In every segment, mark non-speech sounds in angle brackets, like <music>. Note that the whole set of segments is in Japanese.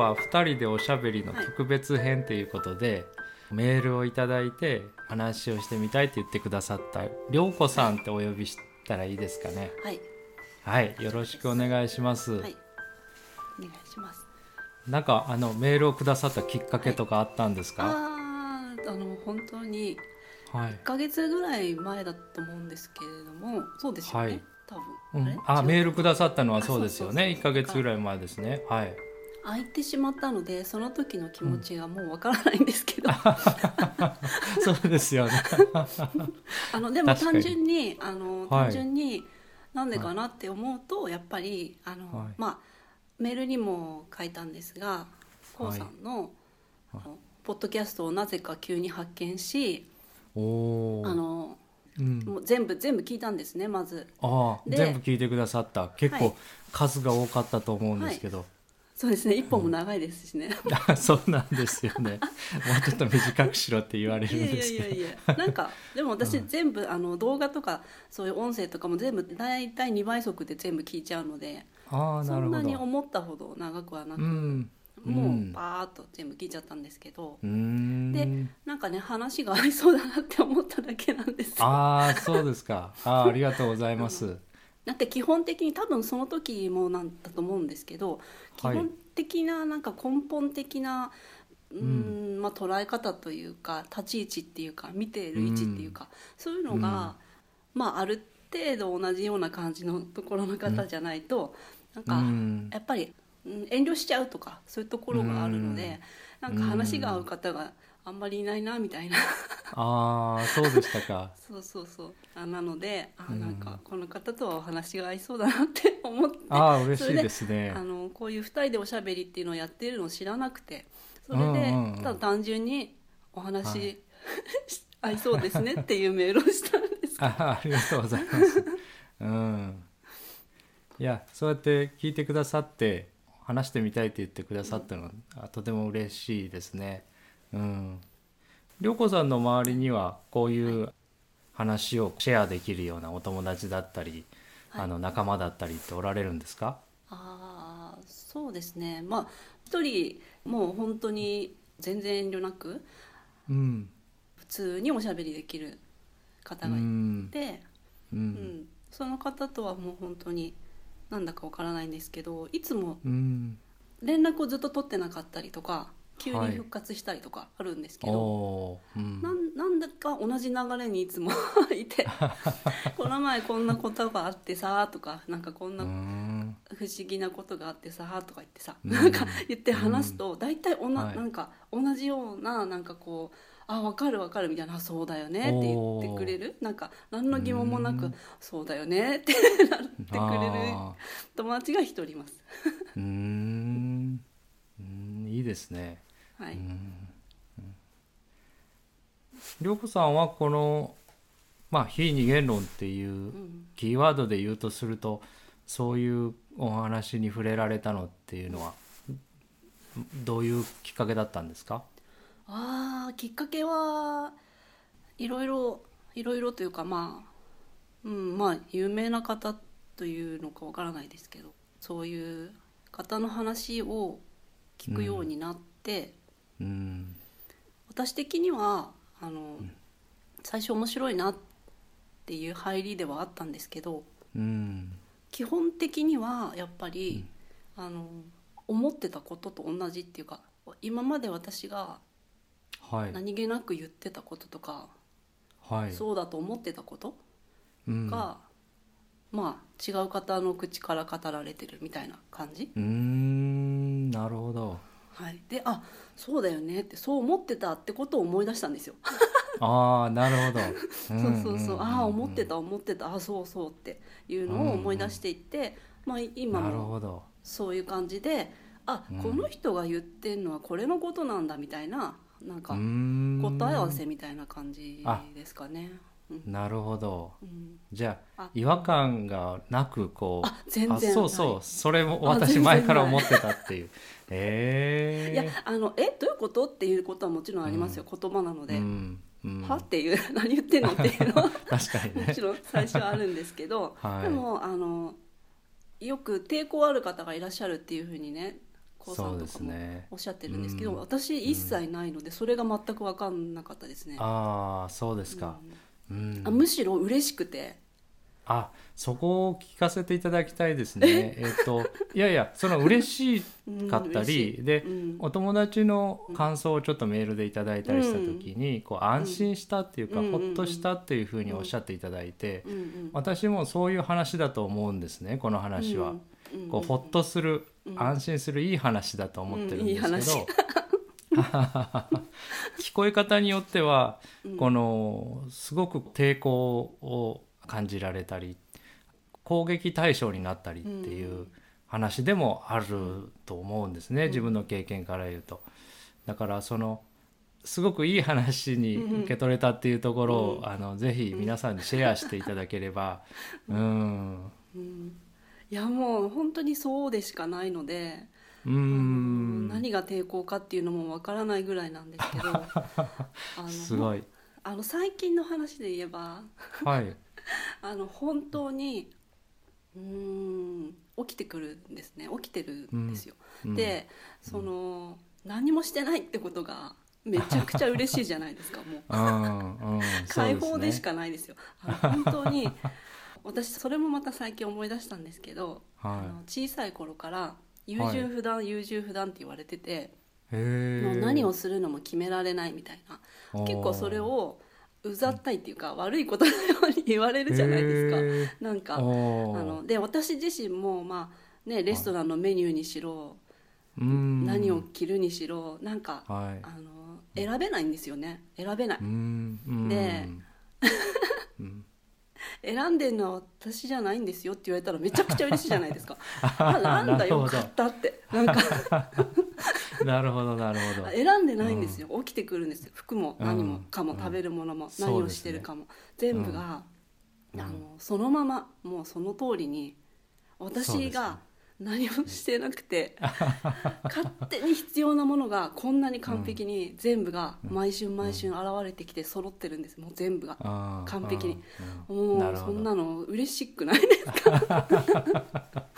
は2人でおしゃべりの特別編ということで、メールをいただいて話をしてみたいって言ってくださった涼子さんってお呼びしたらいいですかね？はい。はい。よろしくお願いします、はい。お願いします。なんかあのメールをくださったきっかけとかあったんですか？あーあの本当にはい。1ヶ月ぐらい前だと思うんですけれどもそうですよね、はい。多分、うん。れ？あメールくださったのはあそうですよね。1そうそうそうヶ月ぐらい前ですね。はい空いてしまったのでその時の気持ちがもうわからないんですけど、<laughs> そうですよね。<laughs> あのでも単純にあの、はい。単純になんでかなって思うとやっぱりあの、はい。まあメールにも書いたんですがこうさんの,、のポッドキャストをなぜか急に発見しあのうん。もう全部全部聞いたんですねまず。あ全部聞いてくださった。結構はい。数が多かったと思うんですけど、そうですね。一本も長いですしね、あ <laughs> そうなんですよね。もうちょっと短くしろって言われるんですけど。やいやいやなんかでも私全部、あの動画とかそういう音声とかも全部大体2倍速で全部聞いちゃうのでああそんなに思ったほど長くはなく、うん。もうん。うバーッと全部聞いちゃったんですけど、うーん。でなんかね話が合いそうだなって思っただけなんですよ。ああそうですか。あーありがとうございますだって基本的に多分その時もなんだと思うんですけど基はい。本的ななんか根本的なうーん、まあ、捉え方というか立ち位置っていうか見ている位置っていうか、そういうのが、まあある程度同じような感じのところの方じゃないと、なんか、うん。やっぱりうん遠慮しちゃうとかそういうところがあるので、なんか話が合う方があんまりいないなみたいな。ああそうでしたか。<laughs> そうそうそう。あなのであうん。なんかこの方とはお話が合いそうだなって思って。ああ嬉しいでですね。あのこういう2人でおしゃべりっていうのをやってるのを知らなくて。それで、うんうんうん。ただ単純にお話、はい。<laughs> 合いそうですねっていうメールをしたんですけど。あありがとうございます。うん。いや、そうやって聞いてくださって、話してみたいって言ってくださったのは、あとても嬉しいですね。うん。涼子さんの周りには、こういう話をシェアできるようなお友達だったり、はいあの仲間だったりっておられるんですか？ああそうですねまあ一人もう本当に全然遠慮なくうん。普通におしゃべりできる方うがいん。て、う。うんん、その方とはもう本当になんだかわからないんですけどいつもうん。連絡をずっと取ってなかったりとか急にはい復活したりとかあるんですけど、おお。うんな。んなんだか同じ流れにいつも <laughs> いて <laughs> この前こんなことがあってさとかなんかこんう。なん不思議なことがあってさとか言ってさ、うんなんか <laughs> 言って話すと大体おな、はいなんか同じようななんかこうあ分かる分かるみたいなあそうだよねって言ってくれる？なんか何の疑問もなくうんそうだよねってなってくれるあ友達が一人います。うん、いいですね。はい、涼子さんはこの、まあ、非二元論っていううん。キーワードで言うとするとそういうお話に触れられたのっていうのはどういうきっかけだったんですか？あーきっかけはいろいろいろいろというかまあうんまあ有名な方というのかわからないですけどそういう方の話を聞くようになって、うん。私的にはあの、最初面白いなっていう入りではあったんですけどうん基本的にはやっぱり、あの思ってたことと同じっていうか今まで私がはい。何気なく言ってたこととか、はい。そうだと思ってたことうん。が、まあ違う方の口から語られてるみたいな感じ、うーんなるほど。はい、であそうだよねってそう思ってたってことを思い出したんですよ。<laughs> ああなるほど。<laughs> そうそうそう、ああ思ってたた思ってた。あそうそうっていうのを思い出していって、まあ、今なるもほど。そういう感じであ、うん。この人が言ってんのはこれのことなんだみたいななんか答え合わせみたいな感じですかね。うん。なるほど。うん。じゃああ。違和感がなくこうあ全然あそうそう、それもあ私前から思ってたっていう。えいやあのえどういうことっていうことはもちろんありますよ、言葉なので、うん。うん、は？っていう <laughs> 何言ってんのっていうの。は <laughs> 確かにね。もちろん最初はあるんですけど、はい。でもあのよく抵抗ある方がいらっしゃるっていうふうにねこうさんとかもね。おっしゃってるんですけど、うん。私一切ないのでそれが全く分かんなかったですね。ああそうですか。うんあむしろ嬉しくて、あそこを聞かせていただきたいですね。<laughs> えっといやいやその嬉しうんかった嬉しい。りでうん。お友達の感想をちょっとメールでいただいたりした時に、こう安心したっていうか、うん。ほっとしたっていうふうにおっしゃっていただいて、うん。うん私もそういう話だと思うんですねこの話は。うん。こうほっとする、うん。安心するいい話だと思ってるんですけど、<laughs> 聞こえ方によっては、うん。このすごく抵抗を感じられたり攻撃対象になったりっていう話でもあると思うんですね、自分の経験から言うと。だからそのすごくいい話に受け取れたっていうところを、うん。あのぜひ皆さんにシェアしていただければ、うん、うん。いやもう本当にそうでしかないので、うん、何が抵抗かっていうのもわからないぐらいなんですけど <laughs> あのすごい。あの最近の話で言えばはい。<laughs> あの本当にうーん起きてくるんですね起きてるんですよ。うんでその何もしてないってことがめちゃくちゃ嬉しいじゃないですかもう。<laughs> うんうん、解放でしか。かないですよ。あの本当に私それもまた最近思い出したんですけど、あはの小さい頃から優柔不断、優柔不断って言われてて。もう何をするのも決められないみたいな。結構それをうざったいっていうか、悪いことのように言われるじゃないですか。かなんかあので私自身もまあねレストランのメニューにしろ、うん。何を着るにしろなんか、はい。あの選べないんですよね。選べない。でうん <laughs> 選んでるのは私じゃないんですよって言われたらめちゃくちゃ嬉しいじゃないですか。<laughs> あなんだよかったって。なんか。なるほどなるほど。<laughs> 選んでないんですよ、起きてくるんですよ。服もうん。何もかも、うん。食べるものも、何をしてるかも。全部が、うん。あのそのままもうその通りに私が何もしてなくて、勝手に必要なものがこんなに完璧に全部が毎春毎春現れてきて揃ってるんです。もう全部が。完璧に。うんもうそんなの嬉しくないですか？<laughs>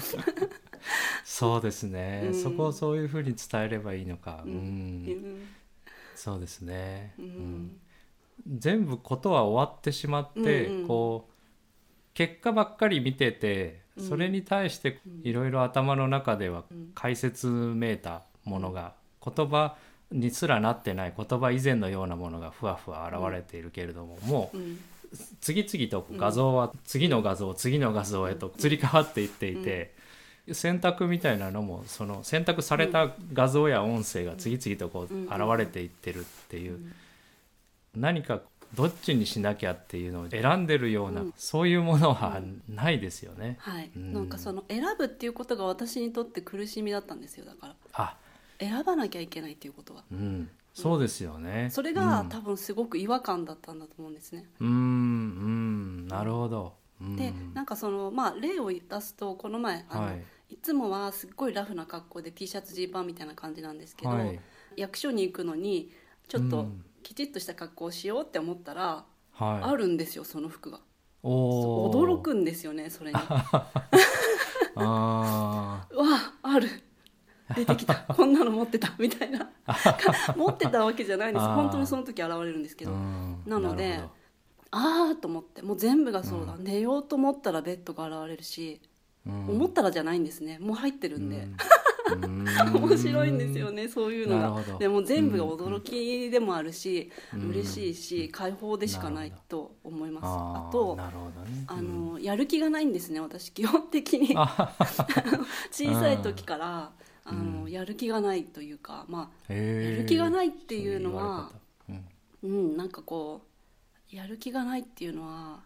そうですね、うん。そこをそういうふうに伝えればいいのか、ううん。ん。そうですね、ううん。ん全部ことは終わってしまって、うんうん。こう結果ばっかり見ててうんそれに対していろいろ頭の中ではうん。解説めいたものが言葉にすらなってない言葉以前のようなものがふわふわ現れているけれども、もううん次々と画像は次の画像次の画像へと移り変わっていっていて、選択みたいなのもその選択された画像や音声が次々とこううん。現れていってるっていう、何かどっちにしなきゃっていうのを選んでるような、うん。そういうものはないですよね。はい、うん。なんかその選ぶっていうことが私にとって苦しみだったんですよだから。あ、選ばなきゃいけないっていうことはうん、そうですよね。それがうん。多分すごく違和感だったんだと思うんですね、うんうん。なるほど。うん。でなんかそのまあ例を出すとこの前あの、はい。い、つもはすっごいラフな格好で T シャツジーパンみたいな感じなんですけど、はい。役所に行くのにちょっとうんきちっとした格好をしようって思ったら、はい、あるんですよその服が。驚くんですよねそれに。<laughs> <laughs> わああある。出てきた。<laughs> こんなの持ってたみたいな。持ってたわけじゃないんです。本当にその時現れるんですけーど、うん。なのでああと思ってもう全部がそうだ、寝ようと思ったらベッドが現れるし、うん。思ったらじゃないんですね。もう入ってるんで、うん <laughs> 面白いんですよねそういうのが。でも全部が驚きでもあるし、うん嬉しいし解放でしかないと思います。あとなるほどね。あのやる気がないんですね私。基本的に。あ <laughs> 小さい時からあうん。のやる気がないというかまあやる気がないっていうのはうんなんかこうやる気がないっていうのは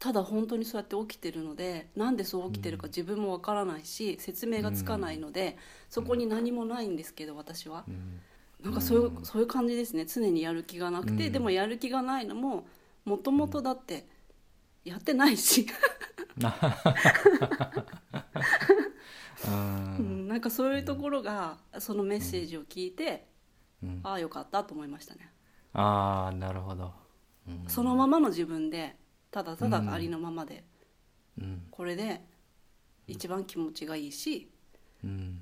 ただ本当にそうやって起きてるのでなんでそう起きてるか自分もわからないし説明がつかないのでそこに何もないんですけど私は。なんかそういううん。そういう感じですね。常にやる気がなくて。うん。でもやる気がないのももともとだってやってないし。う <laughs> <laughs> うん。んなんかそういうところがそのメッセージを聞いてうん。ああよかったと思いましたね。ああなるほど。うん。そのままの自分でただただありのままでうん。これで一番気持ちがいいしうん。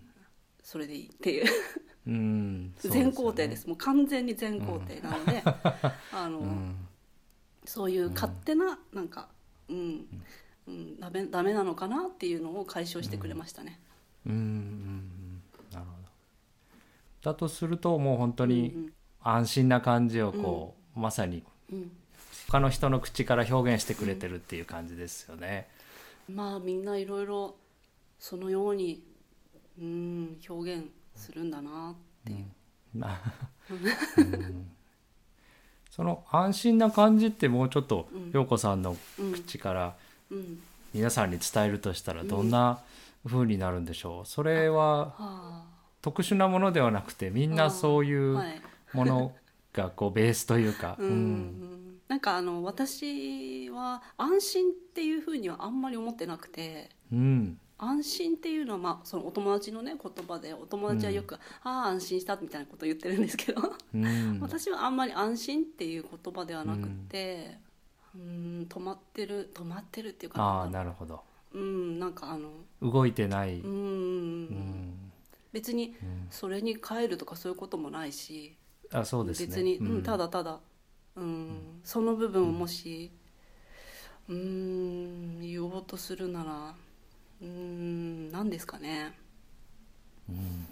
それでいいっていう。うん。そう全工程よね。です。もう完全に全工程なので、<laughs> あの、うん。そういう勝手ななんかうん、うん、ダメダメなのかなっていうのを解消してくれましたね。うん。うん。うん。なるほど。だとするともう本当に安心な感じをこう、まさにうんうん他の人の口から表現してくれてるっていう感じですよね。まあみんないろいろそのようにうん表現するんだなっていう、なうん。その安心な感じってもうちょっとうん。陽子さんのうん口からうん。皆さんに伝えるとしたらどんな風になるんでしょう？それはは特殊なものではなくてみんなそういあうはい。ものがこうベースというか、うん。うんなんかあの私は安心っていうふうにはあんまり思ってなくてうん。安心っていうのは、まあ、そのお友達のね言葉でお友達はよく「ああ安心した」みたいなことを言ってるんですけどうん。<laughs> 私はあんまり安心っていう言葉ではなくてうん止まってる止まってるっていうかああなるほど。うんなんかあの動いてない、うん。うん。別にうん。それに変えるとかそういうこともないしあそうですね。別に、ううんん、ただただ、うん、その部分をもしうん言おうとするならうん何ですかね。うん。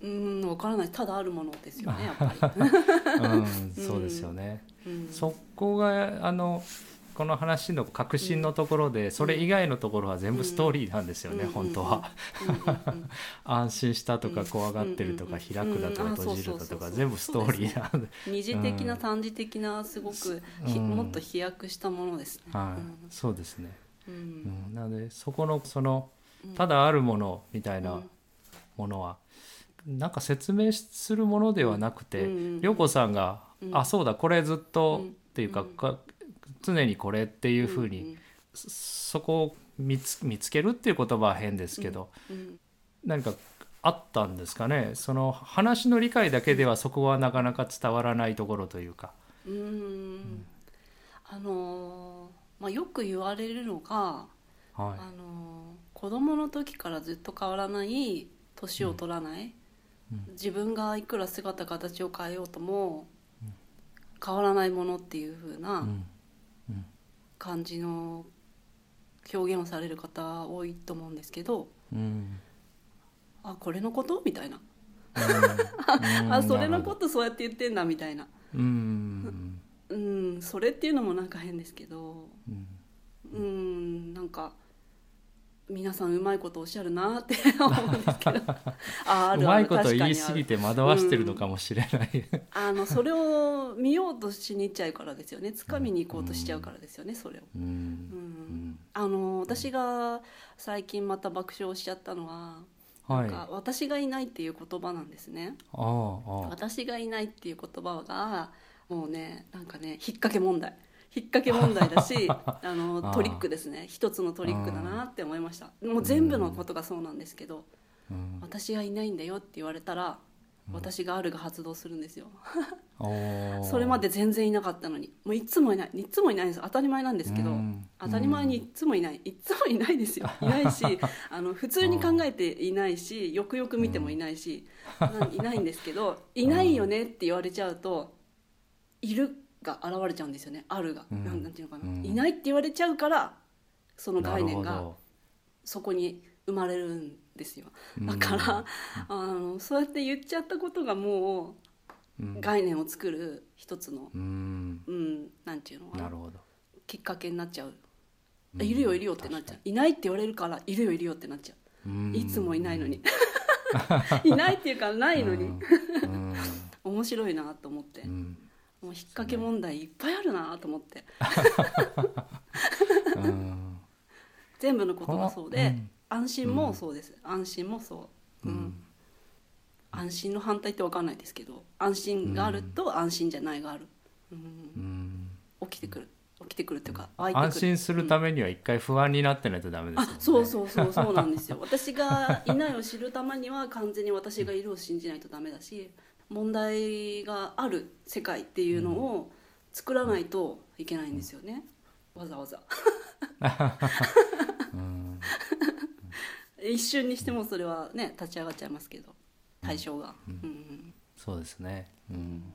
うん分からない。ただあるものですよねやっぱり、<laughs> うん、そうですよね、うん、そこがあのこの話の核心のところで、それ以外のところは全部ストーリーなんですよね、うん。本当は、安心したとかうん怖がってるとか、うん開くだとかうん閉じるだとか全部ストーリーなんで、二次的なうん。三次的なすごくもっと飛躍したものですね。はい。そうですね、うん。なのでそこのそのうん。ただあるものみたいうん。なものは、なんか説明するものではなくて、涼子さんが、うん。あそうだこれずっと、うん。っていうか常にこれっていうふうに、んそそこを見つ見つけるっていう言葉は変ですけど、うん何かあったんですかね？その話の理解だけではそこはなかなか伝わらないところというか。うんうん。あのーまあよく言われるのが、はあのー子供の時からずっと変わらない年を取らない、うん。自分がいくら姿形を変えようとも、変わらないものっていう風い、なうん感じの表現をされる方多いと思うんですけどうん。あこれのこと？みたいな、うん。<laughs> あそれのことそうやって言ってんだみたいな。うん。うん。それっていうのもなんか変ですけど。うん。うん。なんか皆さんうまいことおっしゃるなって <laughs> 思うんですけど。<laughs> あうまいこと言い過ぎて惑わしてるのかもしれない。あのそれを見ようとしに行っちゃうからですよね。<laughs> 掴みに行こうとしちゃうからですよねそれを。うん。うん。あの私が最近また爆笑しちゃったのは、はい。なんか私がいないっていう言葉なんですね。ああ私がいないっていう言葉がもうねなんかね引っ掛け問題引っ掛け問題だし <laughs> あのトリックですね。一つのトリックだなって思いました。もう全部のことがそうなんですけど、うん。私がいないんだよって言われたら、私があるが発動するんですよ。<laughs> それまで全然いなかったのに。もういつもいない。いつもいないんです。当たり前なんですけど、うん。当たり前にいつもいない。いつもいないですよ。<laughs> いないしあの普通に考えていないしよくよく見てもいないし、ないないんですけどいないよねって言われちゃうといるが現れちゃうんですよね。あるが、うん。なんなんていうのかな、うん。いないって言われちゃうからその概念がそこに生まれるんですよ。どだから、あのそうやって言っちゃったことがもう概念を作る一つの、うん。うん、なんていうのかななるほど。きっかけになっちゃう、うん。いるよいるよってなっちゃう。いないって言われるからいるよいるよってなっちゃう。いつもいないのに。<laughs> いないっていうかないのに、うん。<laughs> 面白いなと思って、うんもう引っ掛け問題いっぱいあるなと思って。<laughs> うん。全部のことがそうで、うん。安心もそうです、安心もそう、うん。うん。安心の反対って分かんないですけど安心があると安心じゃないがある、うん。うん。起きてくる。起きてくるっていうか安心するためには一回不安になってないとダメですよね。あそうそうそうそうなんですよ。私がいないを知るためには完全に私がいるを信じないとダメだし問題がある世界っていうのを作らないといけないんですよね。わざわざ。一瞬にしてもそれはね立ち上がっちゃいますけど対象が、うん。うんそうですね。うん。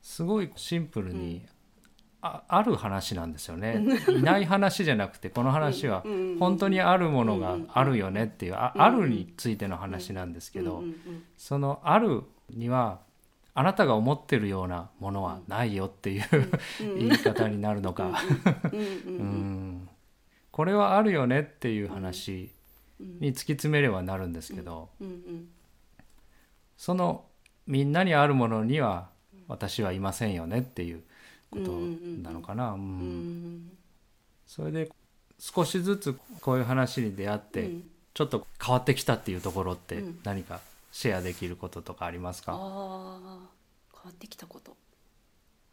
すごいシンプルに、あある話なんですよね。いない話じゃなくてこの話は本当にあるものがあるよねっていうあうんあるについての話なんですけどそのあるにはあなたが思ってるようなものはないよっていううん言い方になるのか。うん <laughs> これはあるよねっていう話うん。に突き詰めればなるんですけどそのみんなにあるものには私はいませんよねっていうことなのかな。ううんん。それで少しずつこういう話に出会ってうん。ちょっと変わってきたっていうところってうん。何かシェアできることとかありますか？ああ変わってきたこと。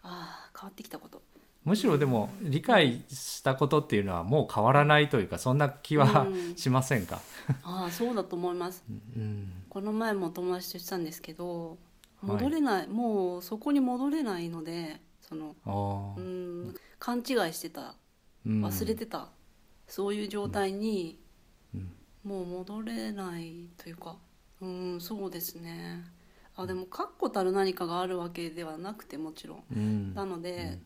ああ変わってきたこと。むしろでも理解したことっていうのはもう変わらないというかそんな気はうん。しませんか、ああそうだと思います。<laughs> うん。この前も友達としたんですけどはい。戻れない、もうそこに戻れないのでそのあうーん勘違いしてたうん。忘れてた、そういう状態にうん。もう戻れないというかうんそうですね。あでも確固たる何かがあるわけではなくてもちろん。うん。なので、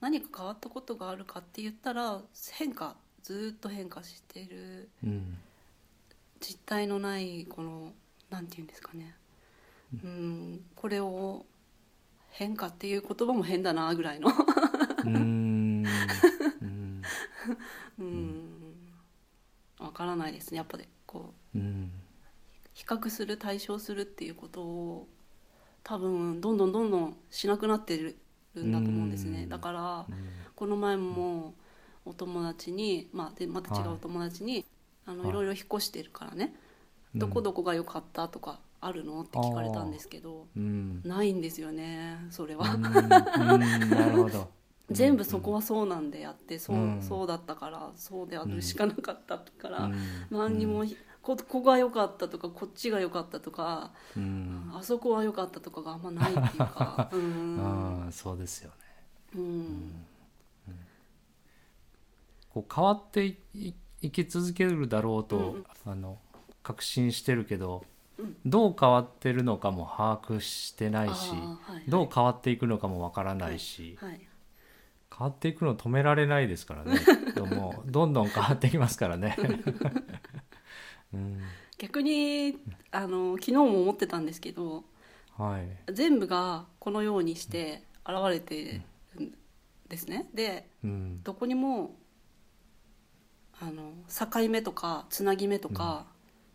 何か変わったことがあるかって言ったら変化ずーっと変化してるうん。実体のないこのなんて言うんですかね。うんこれを変化っていう言葉も変だなぐらいの。うん。うん。うん。わからないですね。やっぱりこううん。比較する対象するっていうことを多分どんどんどんどんしなくなってるんだと思うんですね。うん。だからうん。この前もお友達に、まあ、でまた違うお友達に、あのはい。いろいろ引っ越してるからね、うん。どこどこが良かったとかあるの？って聞かれたんですけどうん。ないんですよねそれは、うんうん <laughs> なるほど。全部そこはそうなんであってそう,、うん。そうだったからそうであるしかなかったから、うん。何にも、こここが良かったとかこっちが良かったとか、うん。あそこは良かったとかがあんまないっていうか <laughs> うん。ああそうですよね。うん。こう変わっていき続けるだろうと、うん。あの確信してるけど、うんどう変わってるのかも把握してないし、はいはい。どう変わっていくのかもわからないし、はい変わっていくの止められないですからね。<laughs> どもどんどん変わってきますからね。<laughs> うん。逆にあの昨日も思ってたんですけどはい。全部がこのようにして現れてるんですね。でうん。どこにもあの境目とかつなぎ目とか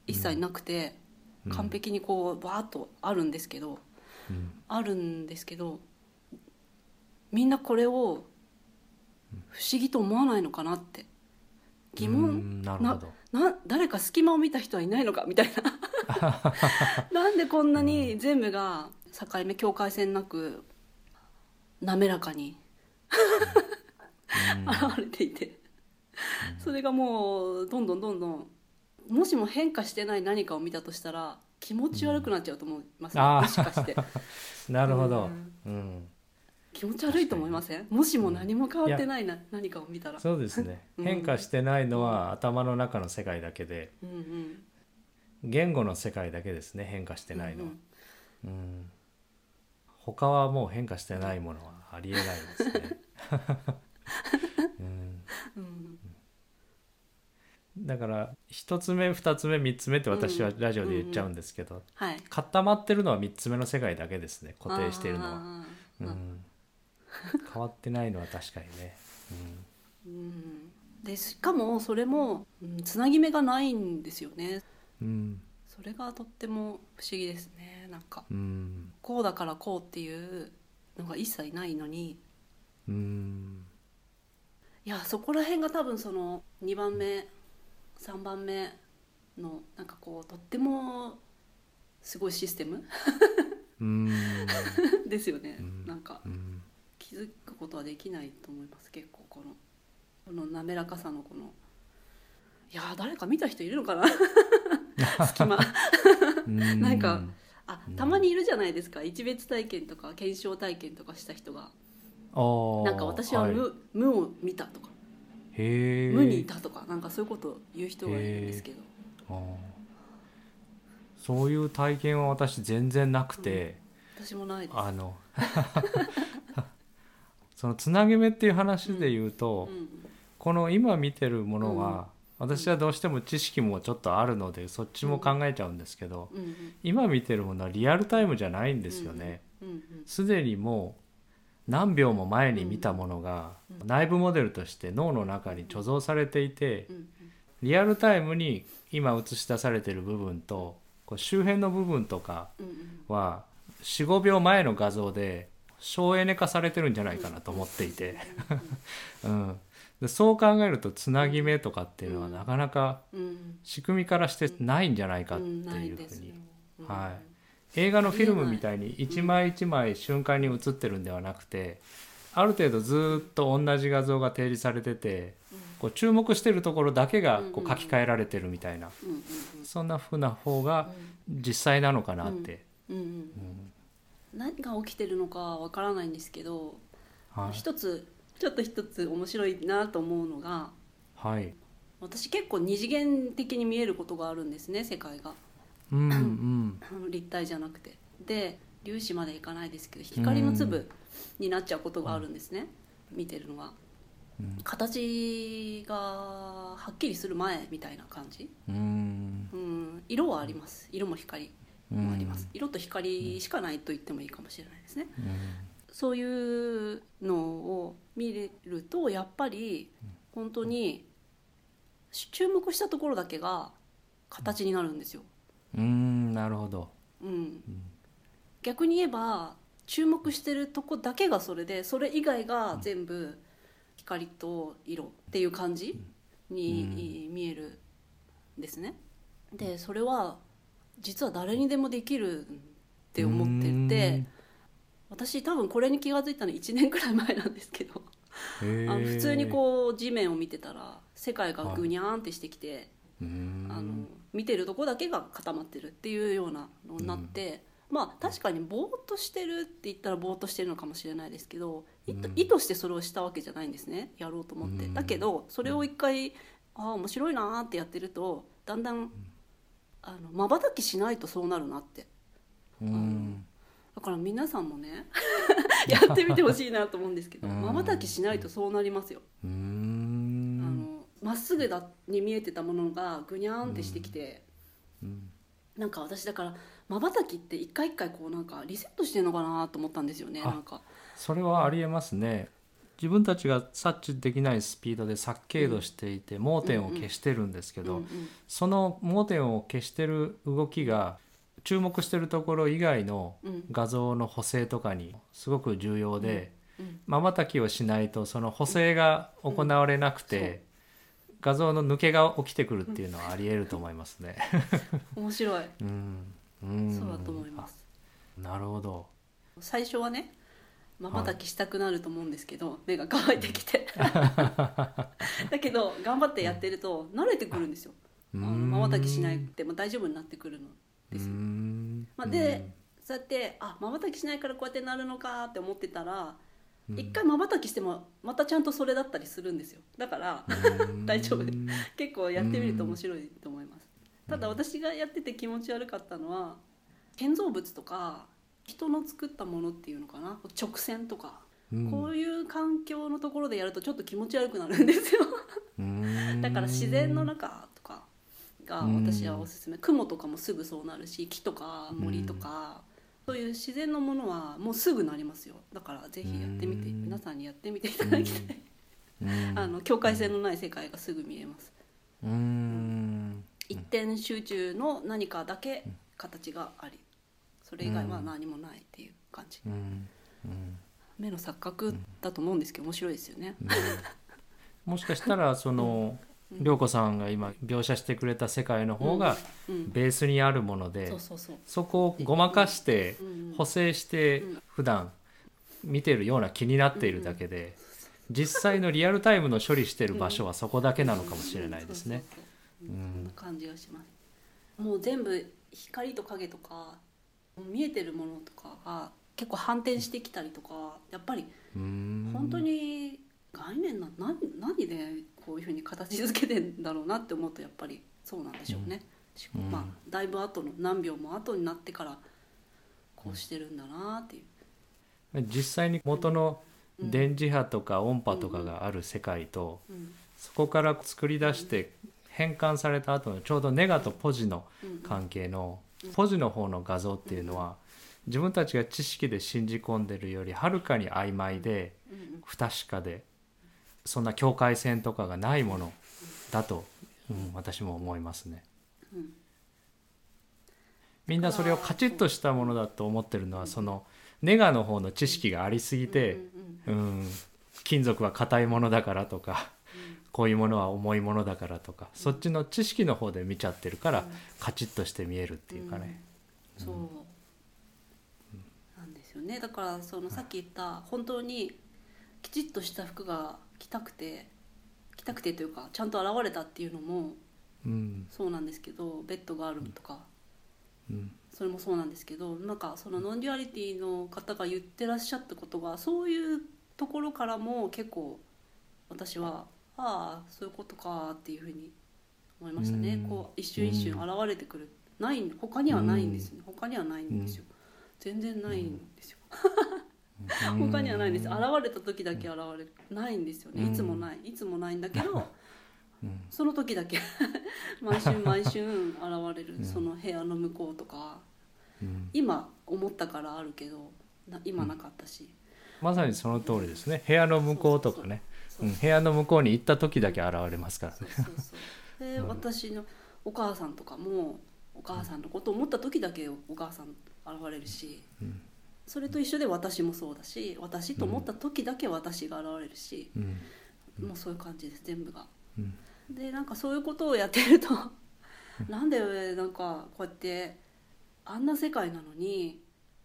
一切なくて、うん完璧にこうバーッとあるんですけどうん。あるんですけどみんなこれを不思議と思わないのかなって。疑う問んなな誰か隙間を見た人はいないのか？みたいな。<laughs> なんでこんなに全部が境目境界線なく滑らかに <laughs> 現れていて、それがもうどんどんどんどんもしも変化してない何かを見たとしたら気持ち悪くなっちゃうと思います、ね。あー。もしかして。<laughs> なるほど。うん、うん、気持ち悪いと思いません？もしも何も変わってないな何かを見たら。そうですね。うん。変化してないのは頭の中の世界だけで。うんうん。言語の世界だけですね変化してないのは。うんうん。他はもう変化してないものはありえないですね、<laughs> <laughs> うんうんだから一つ目二つ目三つ目って私はラジオで言っちゃうんですけど、はい。固まってるのは三つ目の世界だけですね固定しているのは、あうーん、変わってないのは確かにね、うん。でしかもそれもうんつなぎ目がないんですよね。うん。それがとっても不思議ですねなんか。うん。こうだからこうっていうのが一切ないのに。うん。いやそこら辺が多分その2番目3番目のなんかこうとってもすごいシステムうん。<laughs> ですよね、うん。なんかうん。気づくことはできないと思います。結構このこの滑らかさのこの。いやー誰か見た人いるのかな <laughs> 隙間。うん。なんかあうん。たまにいるじゃないですか。一別体験とか検証体験とかした人が。なんか私は無,、い。無を見たとか無にいたとかなんかそういうことを言う人がいるんですけど、そういう体験は私全然なくて、私もないです。あの <laughs> そのつなぎ目っていう話で言うと、うんこの今見てるものは、私はどうしても知識もちょっとあるのでそっちも考えちゃうんですけど、うんうん。今見てるものはリアルタイムじゃないんですよね。うんうん。すでにもう何秒も前に見たものが内部モデルとして脳の中に貯蔵されていてリアルタイムに今映し出されている部分とこう周辺の部分とかは45秒前の画像で省エネ化されてるんじゃないかなと思っていて、うん、でそう考えるとつなぎ目とかっていうのはなかなかうん。仕組みからしてないんじゃないかっていいうふうに。はい映画のフィルムみたいに一枚一枚瞬間に映ってるんではなくてある程度ずっと同じ画像が提示されててこう注目してるところだけがこう書き換えられてるみたいな。そんな風な方が実際なのかなって、何が起きてるのかわからないんですけど、はい。一つちょっと一つ面白いなと思うのがはい。私結構二次元的に見えることがあるんですね世界がうんうん。あ <laughs> の立体じゃなくて。で粒子までいかないですけど光の粒になっちゃうことがあるんですね、見てるのがうん形がはっきりする前みたいな感じ、うん。うん、色はあります。色も光うんもあります、色と光しかないと言ってもいいかもしれないですね。うん。そういうのを見れるとやっぱり本当に注目したところだけが形になるんですよ。うんなるほど、うん、逆に言えば注目してるとこだけがそれでそれ以外が全部光と色っていう感じに見えるんですね。でそれは実は誰にでもできるって思ってて私多分これに気が付いたの1年くらい前なんですけどあの普通にこう地面を見てたら世界がぐにゃーんってしてきて。うんあの見てるとこだけが固まってるっていうようなのになって、まあ確かにぼーっとしてるって言ったらぼーっとしてるのかもしれないですけど、意図うん。意図してそれをしたわけじゃないんですね。やろうと思って、うん。だけどそれを一回ああ面白いなーってやってるとだんだんまばたきしないとそうなるなって。うん。だから皆さんもね <laughs> やってみてほしいなと思うんですけどうん。まばたきしないとそうなりますよ。うあん。のまっすぐだに見えてたものがぐにゃーんってしてきて、うん。なんか私だからまばたきって一回一回こうなんかリセットしてるのかなと思ったんですよねあなんか。それはありえますね。自分たちが察知できないスピードで錯経度していて盲点を消してるんですけど、その盲点を消してる動きが注目してるところ以外のうん。画像の補正とかにすごく重要でうん。まばたきをしないとその補正が行われなくて画像の抜けが起きてくるっていうのはありえると思いますね。<laughs> 面白い。うん。うん。そうだと思います。あなるほど。最初はねまばたきしたくなると思うんですけど目が乾いてきて。<laughs> だけど頑張ってやってると慣れてくるんですよ。まばたきしなくても大丈夫になってくるのですよ。うん。まあ、でそうやってあまばたきしないからこうやってなるのかって思ってたらうん。一回まばたきしてもまたちゃんとそれだったりするんですよ。だからうん。<laughs> 大丈夫。結構やってみると面白いと思います。ただ私がやってて気持ち悪かったのは建造物とか人の作ったものっていうのかな？直線とか、うん。こういう環境のところでやるとちょっと気持ち悪くなるんですよ。うん。<laughs> だから自然の中とかが私はおすすめ。雲とかもすぐそうなるし木とか森とか、そういう自然のものはもうすぐなりますよ。だからぜひやってみてうん皆さんにやってみていただきたい。うん。<laughs> あの境界線のない世界がすぐ見えます。うん。一点集中の何かだけ形がありそれ以外は何もないっていう感じ。目の錯覚だと思うんですけど面白いですよね。うん。もしかしたらそのうん涼子さんが今描写してくれた世界の方がうん。ベースにあるものでそこをごまかしてうん補正してうん。普段見てるような気になっているだけで実際のリアルタイムの処理してる場所はそこだけなのかもしれないですね。感じがします。もう全部光と影とか見えてるものとかが結構反転してきたりとかやっぱりうん。本当に概念な何何でこういうふうに形づけてんだろうなって思うとやっぱりそうなんでしょうね、うん。まあだいぶ後の何秒も後になってからこうしてるんだなっていう、実際に元の電磁波とか音波とかがある世界とうん。そこから作り出して変換された後のちょうどネガとポジのうん。関係のポジの方の画像っていうのは自分たちが知識で信じ込んでるよりはるかに曖昧でうん。不確かでそんな境界線とかがないものだと、うん、私も思いますね。うんみんなそれをカチッとしたものだと思ってるのはそのネガの方の知識がありすぎて、うんうんうん、金属は硬いものだからとかこういうものは重いものだからとかそっちの知識の方で見ちゃってるからカチッとして見えるっていうかね。そう。なんですよね。だからそのさっき言った本当にきちっとした服が着たくて着たくてというかちゃんと現れたっていうのもうん。そうなんですけどベッドがあるとかうん。それもそうなんですけどなんかその non-duality の方が言ってらっしゃったことがそういうところからも結構私はああそういうことかっていうふうに思いましたね。うん。こう一瞬一瞬現れてくる。ない他にはないんですよね。他にはないんですよ。全然ないんですよ <laughs> 他にはないんです。現れた時だけ現れる。ないんですよね。いつもない。いつもないんだけどうん。その時だけ。<laughs> 毎春毎春現れる。その部屋の向こうとか。うん。今思ったからあるけどな今なかったし、まさにその通りですね。部屋の向こうとかね。部屋の向こうに行った時だけ現れますからね。で、私のお母さんとかもお母さんのことを思った時だけお母さん現れるし。うんそれと一緒で私もそうだし私と思った時だけ私が現れるし、うん。もうそういう感じです全部が。うん。でなんかそういうことをやってるとなんでなんかこうやってあんな世界なのに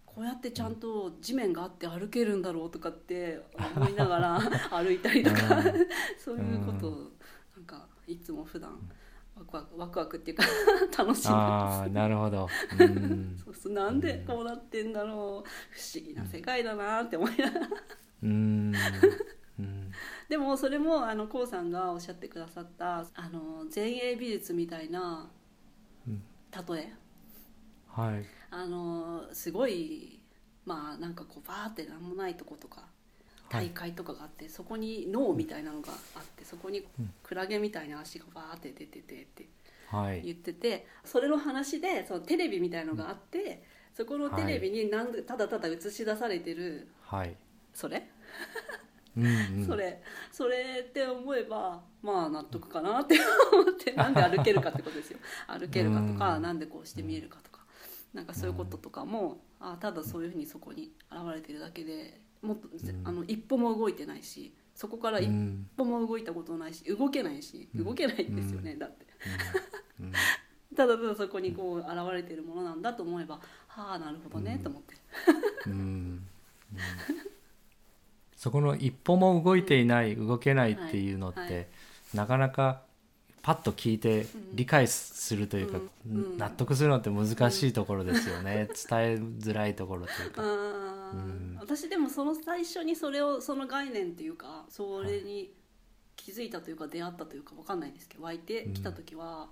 こうやってちゃんと地面があって歩けるんだろうとかって思いながら歩いたりとかうん。<laughs> そういうことをなんかいつも普段ワクワクワクワクっていうか <laughs> 楽しんであ。あなるほど。うん。<laughs> そうそうなんでこうなってんだろう。不思議な世界だなって思いながら。うん。うん。<laughs> でもそれもあの k o さんがおっしゃってくださったあの前衛美術みたいなうん。例えはい。あのすごいまあなんかこうバーって何もないとことかはい大会とかがあって、そこに脳みたいなのがあってそこにうんクラゲみたいな足がバーって出ててってはい。言っててそれの話でそのテレビみたいのがあってそこのテレビになんでただただ映し出されてるはい。それ、うんうん。<laughs> それ。それって思えばまあ納得かなって思って <laughs> なんで歩けるかってことですよ。歩けるかとか、うん。なんでこうして見えるかとか。なんかそういうこととかも、あただそういうふうにそこに現れてるだけでもっと、ぜうん。あの一歩も動いてないしそこから一うん。歩も動いたことないし動けないしうん。動けないんですよね、だって。うん。<laughs> ただただそこにこう現れてるものなんだと思えばはあなるほどね、と思って。うん。うん。そこの一歩も動いていない動けないっていうのって、はい。はい。なかなかパッと聞いて理解するというか、うん。うん。納得するのって難しいところですよね、伝えづらいところというか。私でもその最初にそれをその概念っていうかそれに気づいたというか出会ったというかわかんないんですけど湧いてきた時は、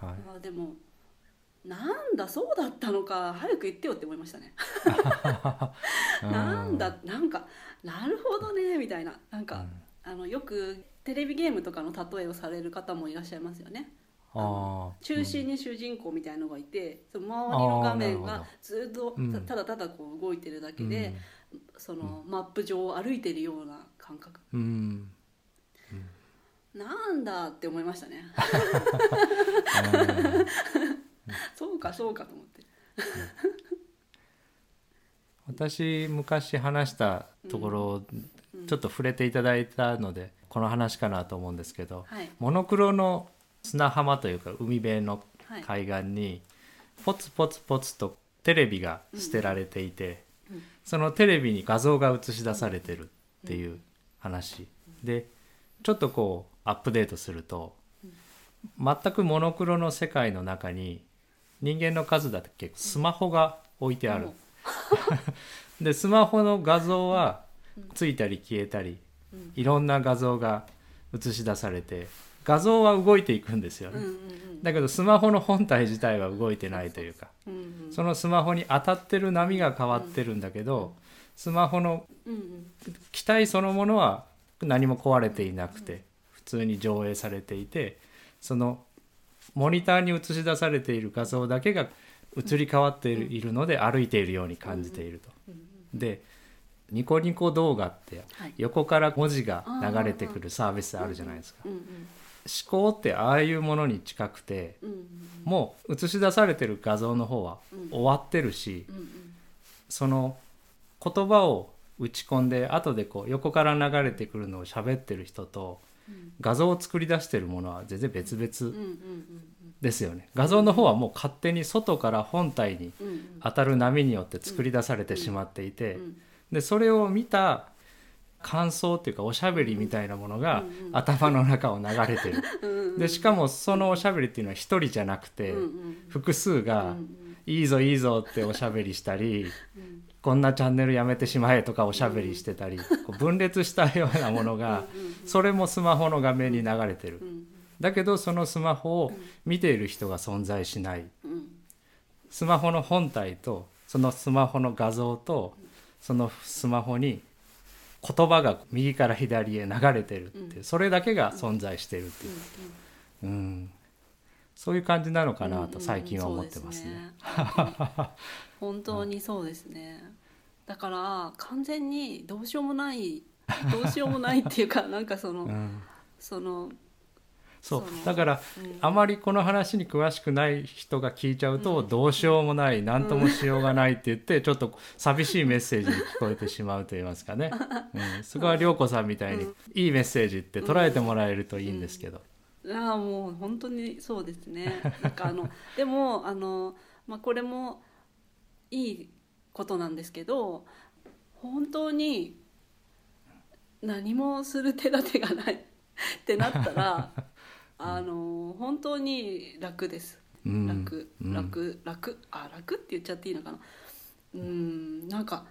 はい。あでもなんだそうだったのか早く言ってよって思いましたね。<laughs> なんだなんかなるほどねみたいな。なんか、あのよくテレビゲームとかの例えをされる方もいらっしゃいますよね。中心に主人公みたいのがいて、その周りの画面がずっとうん。たただただこう動いてるだけで、そのマップ上を歩いてるような感覚。うん、なんだって思いましたね。<laughs> そうかそうかと思って。私昔話したところちょっと触れていただいたので、この話かなと思うんですけど、はい。モノクロの砂浜というか海辺のはい。海岸にポツポツポツとテレビが捨てられていて、うん。そのテレビに画像が映し出されてるっていう話、でちょっとこうアップデートすると、全くモノクロの世界の中に人間の数だけスマホが置いてある、うん。<laughs> でスマホの画像はついたり消えたりうん。いろんな画像が映し出されて画像は動いていくんですよね、うんうんだけどスマホの本体自体は動いてないというか。うんうん。そのスマホに当たってる波が変わってるんだけどスマホのうんうん機体そのものは何も壊れていなくて普通に上映されていてそのモニターに映し出されている画像だけが移り変わっているので歩いているように感じていると。でニコニコ動画ってはい。横から文字が流れてくるサービスあるじゃないですか。思考ってああいうものに近くてうんうんもう映し出されてる画像の方は終わってるしうんうん。その言葉を打ち込んで後でこう横から流れてくるのを喋ってる人とうん。画像を作り出してるものは全然別々ですよね。画像の方はもう勝手に外から本体に当たる波によって作り出されてしまっていてうん。でそれを見た感想っていうかおしゃべりみたいなものが頭の中を流れてる。<laughs> うんでしかもそのおしゃべりっていうのは一人じゃなくてうんうん。複数がうん「いいぞいいぞ」っておしゃべりしたりうん「こんなチャンネルやめてしまえ」とかおしゃべりしてたりこう分裂したようなものがそれもスマホの画面に流れてる。うん。だけどそのスマホを見ている人が存在しない。うん。スマホの本体とそのスマホの画像とそのスマホに言葉が右から左へ流れてるってそれだけが存在してるっていう、うん、そういう感じなのかなと最近は思ってますね。そうですね。<laughs> 本当にそうですね。だから完全にどうしようもないどうしようもないっていうかなんかその、うん。そのそう。だからうん。あまりこの話に詳しくない人が聞いちゃうとどうしようもない何ともしようがないって言って <laughs> ちょっと寂しいメッセージに聞こえてしまうと言いますかね、<laughs> うん、そこは涼子さんみたいにいいメッセージって捉えてもらえるといいんですけど。ああもう本当にそうですね。なんかあの <laughs> でもあの、まあ、これもいいことなんですけど本当に何もする手立てがないってなったらあの本当に楽です。うん。楽。うん。楽。楽？あ楽って言っちゃっていいのかな？うん。なんか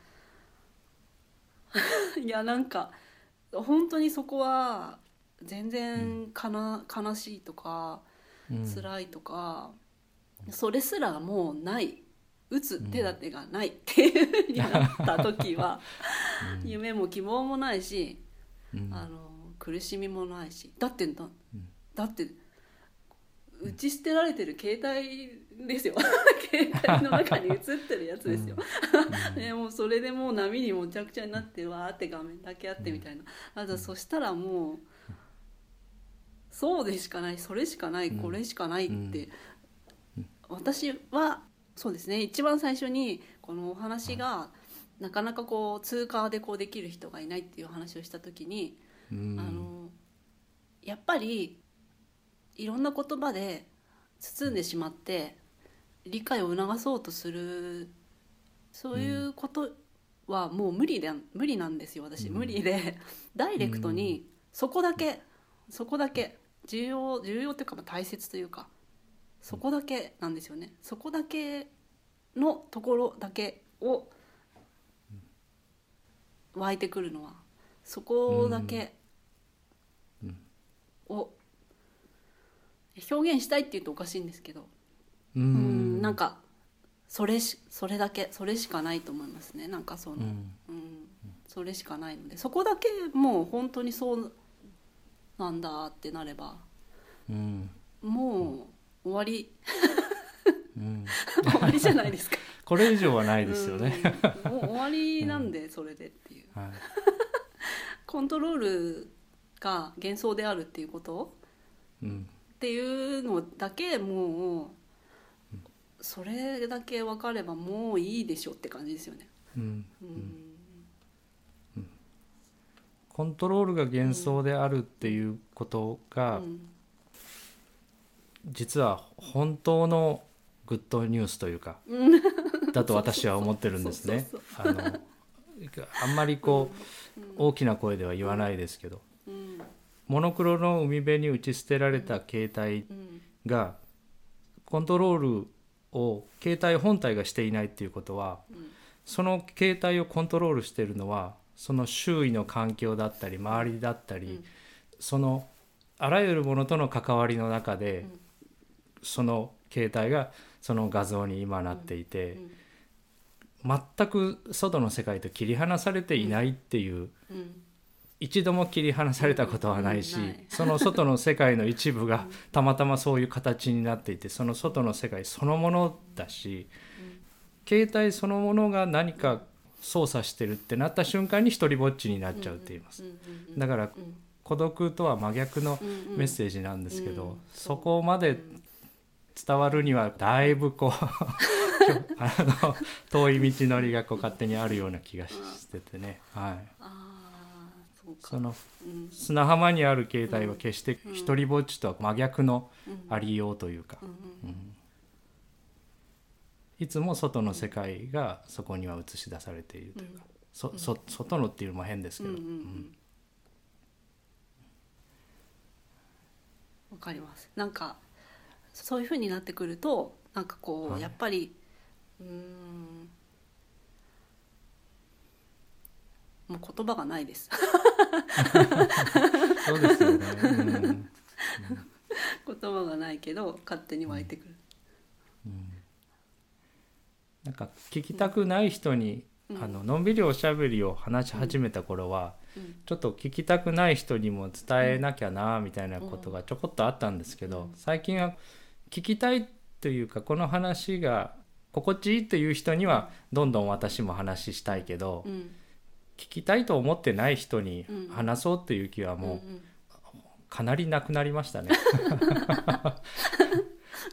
<laughs> いやなんか本当にそこは全然かな、悲しいとかうん。辛いとか、それすらもうない。打つ手立てがないっていうふうになった時は、夢も希望もないし、うん。あの苦しみもないし。だってだ,、って打ち捨てられてる携帯ですよ。<laughs> 携帯の中に映ってるやつですよ、でもうそれでもう波にもちゃくちゃになってわーって画面だけあってみたいな、あとそしたらもうそうでしかないそれしかないこれしかないって、私はそうですね。一番最初にこのお話がなかなかこう通過でこうできる人がいないっていう話をした時に、うん。あのやっぱりいろんな言葉で包んでしまって理解を促そうとするそういうことはもう無理で無理なんですよ私、うん。無理で。ダイレクトにそこだけそこだけ重要重要っていうかまあ大切というかそこだけなんですよね。そこだけのところだけを湧いてくるのはそこだけを表現したいって言うとおかしいんですけど。ううんんなんかそれしそれだけそれしかないと思いますね。なんかその、うん。うん、それしかないので。そこだけもう本当にそうなんだってなればうん。もう終わり。うん。終わりじゃないですか。<laughs> これ以上はないですよね。うん。もう終わりなんでそれでっていう。はい。<laughs> コントロールが幻想であるっていうことうんっていうのだけもうそれだけ分かればもういいでしょって感じですよね。うん。うん。コントロールが幻想であるっていうことが、うん実は本当のグッドニュースというかうんだと私は思ってるんですね。あのあんまりこう大きな声では言わないですけど。うんモノクロの海辺に打ち捨てられた携帯がコントロールを携帯本体がしていないっていうことはその携帯をコントロールしてるのはその周囲の環境だったり周りだったり、そのあらゆるものとの関わりの中で、その携帯がその画像に今なっていて、全く外の世界と切り離されていないっていう、一度も切り離されたことはないし、その外の世界の一部がたまたまそういう形になっていてその外の世界そのものだし、携帯そのものが何か操作してるってなった瞬間に一人ぼっちになっちゃうって言います、だからうん孤独とは真逆のメッセージなんですけど、うんそこまで伝わるにはだいぶこう <laughs> あの遠い道のりがこう勝手にあるような気がしててね、はい、そのうん。砂浜にある携帯は決して一人ぼっちとは真逆のうん。ありようというか、いつも外の世界がそこには映し出されているというか、そそ外のっていうのも変ですけど、わかります。なんかそういう風になってくるとなんかこう、はい。やっぱりうーんもう言葉がないです。<laughs> そうですよね、うん。<laughs> 言葉がないけど勝手に湧いてくる、なんか聞きたくない人に、うん。あののんびりおしゃべりを話し始めた頃は、うん。ちょっと聞きたくない人にも伝えなきゃなみたいなことがちょこっとあったんですけど、うん。最近は聞きたいというかこの話が心地いいという人にはどんどん私も話したいけど、うん聞きたいと思ってない人にうん。話そうという気はもうかなりなくなりましたね。<laughs>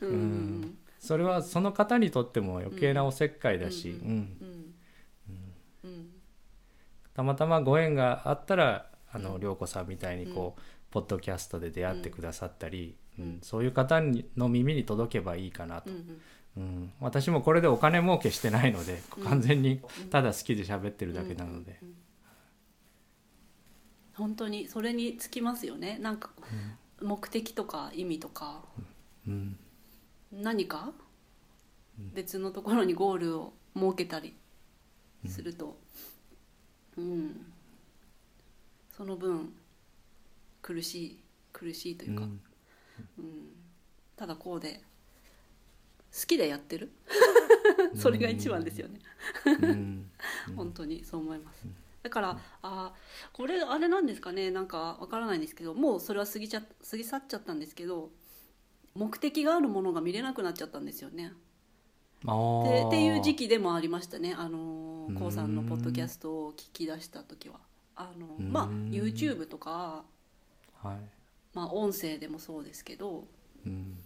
うんうんそれはその方にとっても余計なおせっかいだし、うんたまたまご縁があったらあのうん。涼子さんみたいにこう、ポッドキャストで出会ってくださったり、うん。うん。そういう方にの耳に届けばいいかなと、うん。私もこれでお金儲けしてないので、うん。完全にただ好きで喋ってるだけなので、うんうん本当にそれにつきますよね。なんか目的とか意味とか。うん。何か？うん。別のところにゴールを設けたりすると。うん。その分苦しい苦しいというか、うん。うん。ただこうで好きでやってる？それが一番ですよね。うん。本当にそう思います。だからあーこれあれなんですかね？なんかわからないんですけどもうそれは過ぎちゃ過ぎ去っちゃったんですけど目的があるものが見れなくなっちゃったんですよね。あでー。っていう時期でもありましたね。あのうん。こうさんのポッドキャストを聞き出した時は。あのうん。まあ YouTube とか、はい。まあ、音声でもそうですけどうん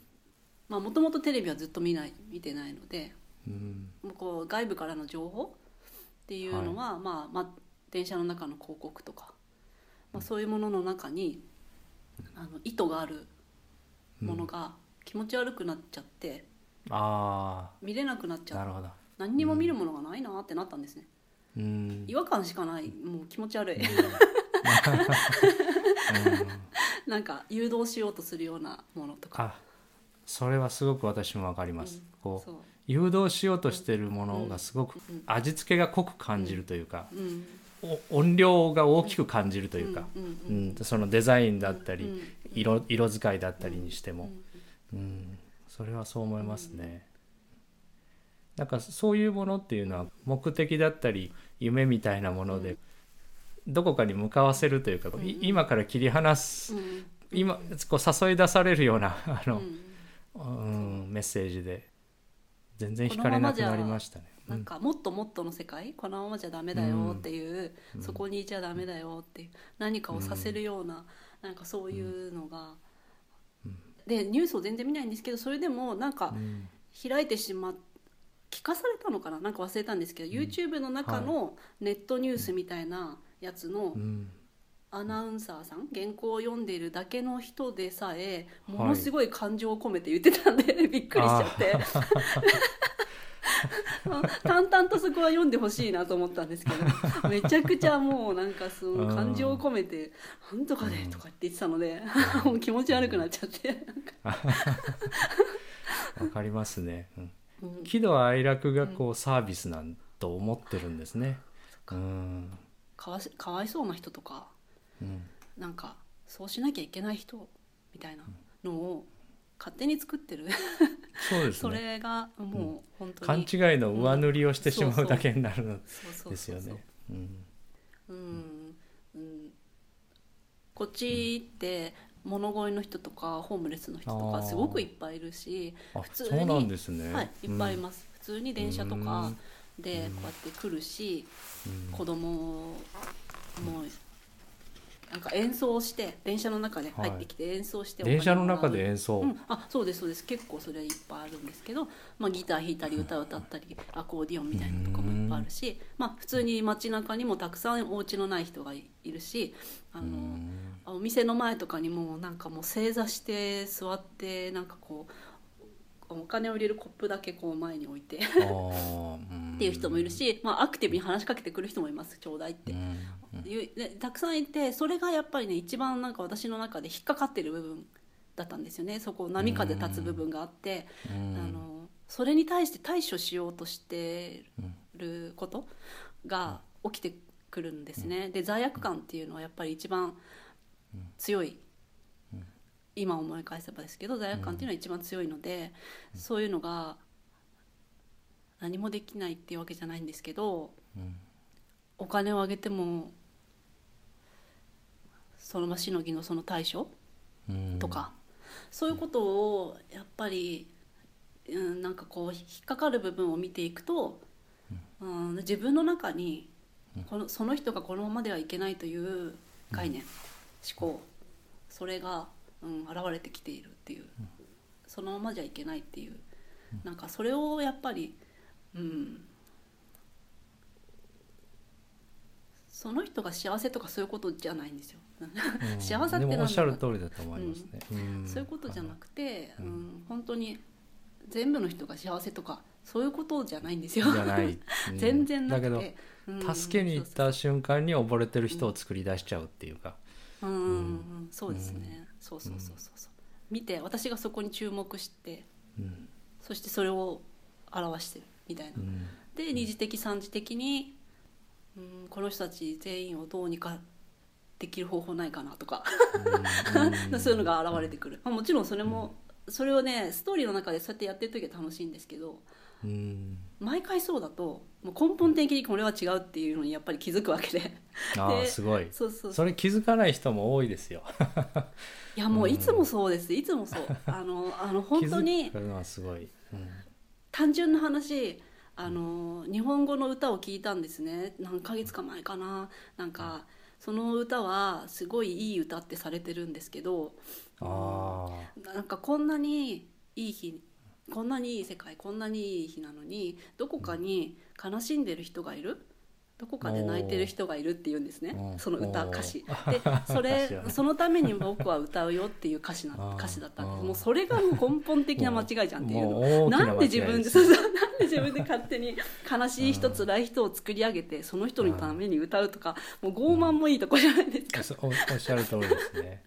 もともとテレビはずっと見ない見てないのでうん。もうこう外部からの情報っていうのは、まあまあ電車の中の広告とか、まあ、そういうものの中にあの意図があるものが気持ち悪くなっちゃってあ見れなくなっちゃってあなるほど。何にも見るものがないなってなったんですね。うん。違和感しかない。もう気持ち悪い。<laughs> なんか誘導しようとするようなものとか。あそれはすごく私もわかります、うん。こう誘導しようとしてるものがすごくうん。味付けが濃く感じるというか、音量が大きく感じるというか、うん。そのデザインだったり、うん。色色使いだったりにしても、うん。うん。それはそう思いますね。なんかそういうものっていうのは目的だったり夢みたいなもので、どこかに向かわせるというか、い今から切り離す、うん。今こう誘い出されるようなあの、うんうんメッセージで。全然惹かれなくなりましたね。なんかもっともっとの世界？このままじゃダメだよっていう、そこにいちゃダメだよっていう。何かをさせるような、なんかそういうのが、でニュースを全然見ないんですけどそれでもなんかうん。開いてしまっ聞かされたのかな？なんか忘れたんですけど、YouTube の中のネットニュースみたいなやつのうんアナウンサーさん原稿を読んでいるだけの人でさえものすごい感情を込めて言ってたんで、<laughs> びっくりしちゃって。<laughs> 淡々とそこは読んでほしいなと思ったんですけどめちゃくちゃもうなんかその感情を込めて「なんとかで」とかって言ってたのでもう気持ち悪くなっちゃって <laughs> わかりますね。うん。うん。喜怒哀楽がこうサービスなんと思ってるんですね。うん。かわしかわいそうな人とかうん。なんかそうしなきゃいけない人みたいなのを勝手に作ってる、そうですそねれがもう本当勘に、違いの上塗りをしてしまうだけになるのそうそうですよねうん。うん、うん、こっちって物乞いの人とかホームレスの人とかすごくいっぱいいるし、あ普通にそうなんですね。はい、いっぱいいます、普通に電車とかでうん。こうやって来るし、うん。子供もなんか演奏して電車の中で入ってきて演奏してお金電車の中で演奏、うん、あそうですそうです。結構それいっぱいあるんですけど、まあ、ギター弾いたり歌歌ったりアコーディオンみたいなのとかもいっぱいあるし、まあ、普通に街中にもたくさんお家のない人がいるしあの、うん。お店の前とかにもなんかもう正座して座ってなんかこうお金を入れるコップだけこう前に置いて <laughs> っていう人もいるし、まあ、アクティブに話しかけてくる人もいますちょうだいってたくさんいてそれがやっぱりね一番なんか私の中で引っかかってる部分だったんですよね。そこ波風立つ部分があって、うん。あのそれに対して対処しようとしてることが起きてくるんですね。で罪悪感っていうのはやっぱり一番強い、今思い返せばですけど罪悪感っていうのは一番強いので、そういうのが何もできないっていうわけじゃないんですけど、うん。お金をあげてもその場しのぎのその対処？うん。とか、そういうことをやっぱり、うん、なんかこう引っかかる部分を見ていくと、うん、自分の中にこのその人がこのままではいけないという概念、思考それが、うん、現れてきているっていう、そのままじゃいけないっていう、なんかそれをやっぱり、うん、その人が幸せとかそういうことじゃないんですよ。うん。幸せってでもおっしゃるなんだ通りだと思いますね、ん。そういうことじゃなくて、ううんん本当に全部の人が幸せとかそういうことじゃないんですよ。じゃない、うん。<laughs> 全然なくて。だうん。けど助けに行った瞬間に溺れてる人を作り出しちゃうっていうか、そうんうんうん。そうですね、そうそうそうそうそう。見て私がそこに注目してうん。そしてそれを表してるみたいな、うん。で二次的三次的に、うん、この人たち全員をどうにかできる方法ないかなとか、うん。<laughs> そういうのが現れてくる、まあ、もちろんそれも、それをねストーリーの中でそうやってやってる時は楽しいんですけどうん。毎回そうだともう根本的にこれは違うっていうのにやっぱり気づくわけで。あすごい。そうそうそれ気づかない人も多いですよ。いやもういつもそうです。いつもそう。あの <laughs> あの本当にすごい、うん。単純な話あの日本語の歌を聞いたんですね。何ヶ月か前かな。なんかその歌はすごいいい歌ってされてるんですけどあなんかこんなにいい日こんなにいい世界こんなにいい日なのにどこかに悲しんでる人がいる？どこかで泣いてる人がいるっていうんですね。その歌歌詞。でそれそのために僕は歌うよっていう歌詞な歌詞だったんです。もうそれがもう根本的な間違いじゃんっていうの。ななんで自分でそうそう <laughs> 自分で勝手に悲しい人辛い人を作り上げてその人のために歌うとかもう傲慢もいいとこじゃないですか、そおおっしゃる通りですね、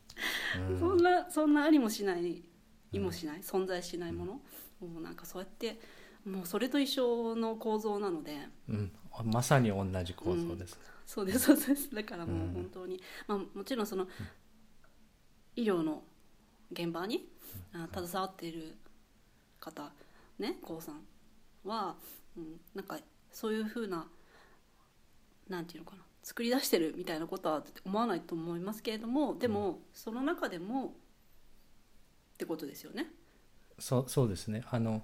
うん。そんなそんなありもしない意もしない存在しないもの。もうなんかそうやってもうそれと一緒の構造なので。うん、まさに同じ構造です、そうですそうです。だからもううん。本当に、まあ、もちろんその医療の現場にあ携わっている方ね高さんは、うん、なんかそういうふうななんていうのかな作り出してるみたいなことは思わないと思いますけれどもでもその中でもってことですよね。そうそうですね。あの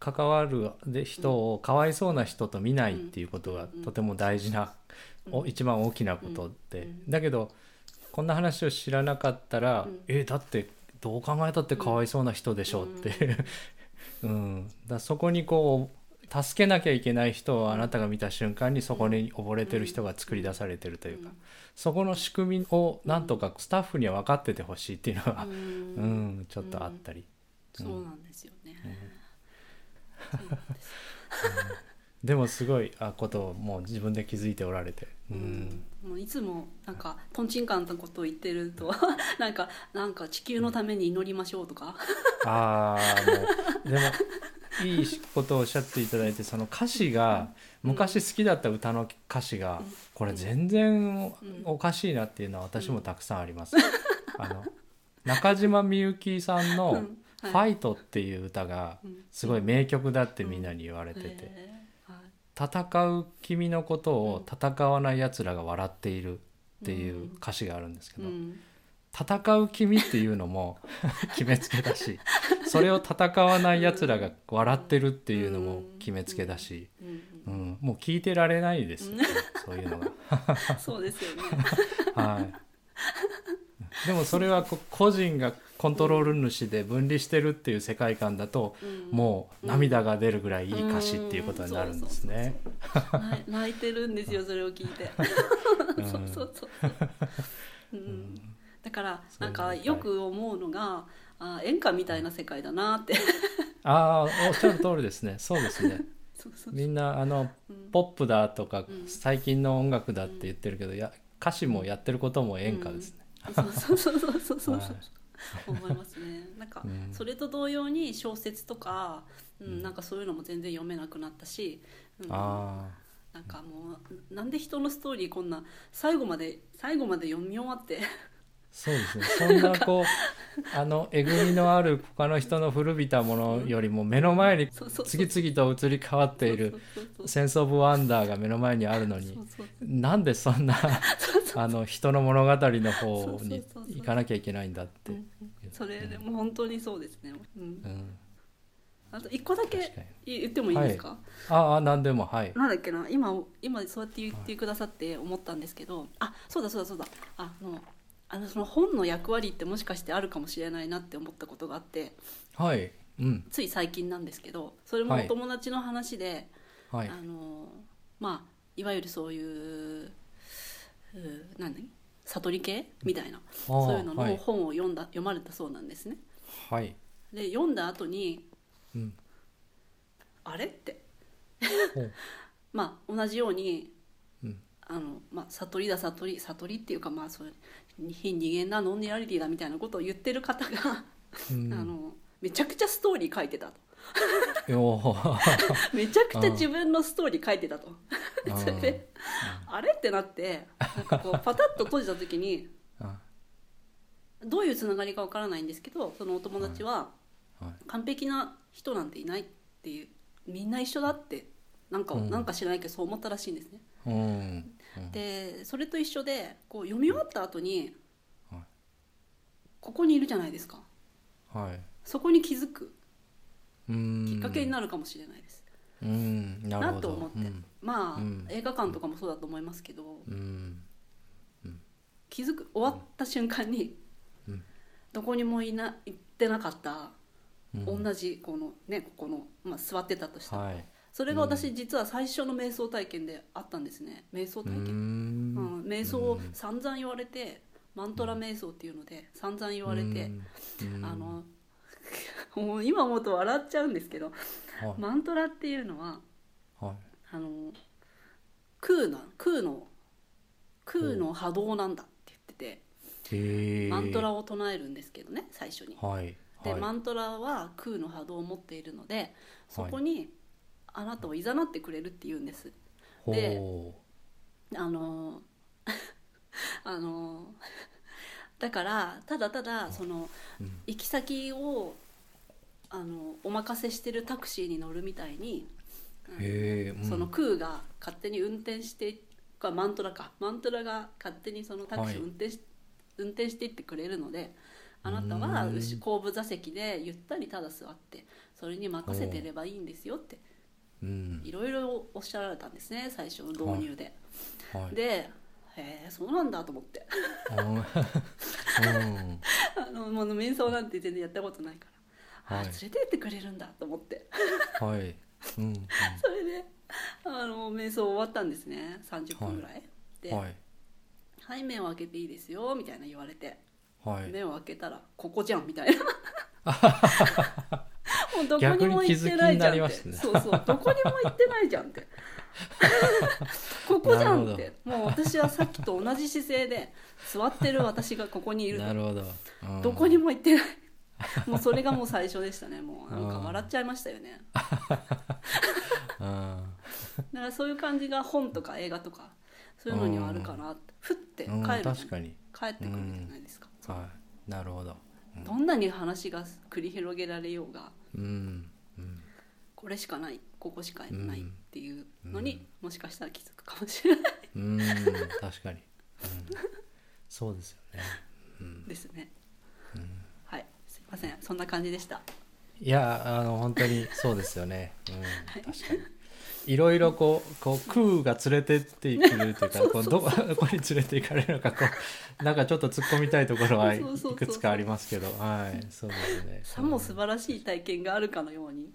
関わるで人をかわいそうな人と見ないっていうことがうん。とても大事な、おうん。一番大きなことで、うん。だけどこんな話を知らなかったら、うん。えだってどう考えたってかわいそうな人でしょって、うん。だそこにこう助けなきゃいけない人をあなたが見た瞬間にそこに溺れてる人が作り出されてるというか、うん。そこの仕組みをなんとかスタッフには分かっててほしいっていうのは、ううんんちょっとあったり。そうなんですよね。でもすごいあことをもう自分で気づいておられて、うん。もういつもなんかとんちんかんなことを言ってると <laughs> なんかなんか地球のために祈りましょうとか、ああでもいいことをおっしゃっていただいてその歌詞が昔好きだった歌の歌詞がうん。これ全然うんおかしいなっていうのは私もたくさんあります。<laughs> あの中島みゆきさんのうん「ファイト」っていう歌がうん。すごい名曲だってみんなに言われてて戦う君のことを戦わない奴らが笑っているっていう歌詞があるんですけどうん。戦う君っていうのも <laughs> 決めつけだしそれを戦わない奴らが笑ってるっていうのも決めつけだし、うん。うん、もう聞いてられないですよねそういうのが。う <laughs> んそうですよね。<laughs> はい、でもそれはこ個人がコントロール主で分離してるっていう世界観だとうん。もう涙が出るぐらいいい歌詞っていうことになるんですね。泣いてるんですよそれを聞いて。<laughs> うん。そうそうそうそう、うん、だからなんかよく思うのがあ演歌みたいな世界だなって。ああおっしゃる通りですね。そうですね。<laughs> みんなあのうん。ポップだとかうん。最近の音楽だって言ってるけどや歌詞もやってることも演歌ですね。そうそうそうそうそうそうはい。思いますね。なんかうん。それと同様に小説とか、ううん。ん、なんかそういうのも全然読めなくなったし、うん、あなんかもうなんで人のストーリーこんな最後まで最後まで読み終わってそうですね。そんなこうあのえぐみのある他の人の古びたものよりも目の前に次々と移り変わっているそうそう「センス・オブ・ワンダー」が目の前にあるのになんでそんなあの人の物語の方に行かなきゃいけないんだってう。んそれでも本当にそうですね、うん。うん。あと一個だけに。言ってもいいですか、ああ何でも。はい。なんだっけな？今今そうやって言ってくださって思ったんですけど、あそうだそうだそうだ。あのあのその本の役割ってもしかしてあるかもしれないなって思ったことがあってはい。うん。つい最近なんですけどそれもおはい。友達の話で、はい。あのまあいわゆるそういうう何悟り系みたいなあそういうのはいの本を読んだ、読まれたそうなんですね。はい。で読んだ後にうん。あれって。<laughs> まあ同じようにうん。あの、まあ、悟りだ悟り悟りっていうかまあそう非二元だノンリアリティだみたいなことを言ってる方が、うん。あのめちゃくちゃストーリー書いてたと。<laughs> めちゃくちゃ自分のストーリー書いてたと。うん <laughs> それであれ？ってなってなんかこう <laughs> パタッと閉じた時にあどういうつながりかわからないんですけどそのお友達ははい。完璧な人なんていないっていうみんな一緒だってなんか、うん。なんか知らないけどそう思ったらしいんですね。うんうんでそれと一緒でこう読み終わった後に、はい。ここにいるじゃないですか。はい。そこに気づく。うん。きっかけになるかもしれないです、うん。なるほど。なと思って、うん。まあ、うん。映画館とかもそうだと思いますけどうん。気づく。終わった瞬間に、うん。どこにもいな行ってなかった、うん。同じこのねここの、まあ、座ってたとしたら、はいそれが私実は最初の瞑想体験であったんですね。瞑想体験、うん。ん。瞑想を散々言われてマントラ瞑想っていうので散々言われて、うん。あの <laughs> もう今思うと笑っちゃうんですけどはい。マントラっていうのははい。あの空な空の空の波動なんだって言ってて、マントラを唱えるんですけどね最初に。はい。で、はい。マントラは空の波動を持っているのでそこにあなたをいざなってくれるって言うんです。でほあの <laughs> あのだからただただそのううん。行き先をあのお任せしてるタクシーに乗るみたいに、うん。その空が勝手に運転してかマントラか。マントラが勝手にそのタクシーを運転し,、運転していってくれるのであなたはうん後後部座席でゆったりただ座ってそれに任せてればいいんですよってうんいろいろおっしゃられたんですね最初の導入で。はい。でへえそうなんだと思って。うん。う <laughs> んあのもう瞑想なんて全然やったことないから、はい。あ連れてってくれるんだと思って。はい。うん <laughs> それであの瞑想終わったんですね30分ぐらい、で、うんはいはい、目を開けていいですよ」みたいな言われて、はい。目を開けたら「ここじゃん」みたいな <laughs> もうどこにも行ってないじゃんって、ね。そうそうどこにも行ってないじゃんって。<laughs> ここじゃんって。もう私はさっきと同じ姿勢で座ってる私がここにいる。となるほど。うん。どこにも行ってない。<laughs> もうそれがもう最初でしたね。もうなんか笑っちゃいましたよね。<laughs> うん。だからそういう感じが本とか映画とかそういうのにはあるかなって。ふって帰うんる確かに。帰ってくるじゃないですか、はい。なるほど。どんなに話が繰り広げられようがうんうん。これしかない。ここしかないっていうのに、もしかしたら気づくかもしれない。うん確かに、うん、そうですよね、うん、ですね、はい。すいません。そんな感じでした。いやあの本当にそうですよね、うん、確かにいろいろこうこう空が連れてってくれるというかこうど <laughs> ここに連れて行かれるのかこうなんかちょっと突っ込みたいところはいくつかありますけどはいそうですね。さも素晴らしい体験があるかのように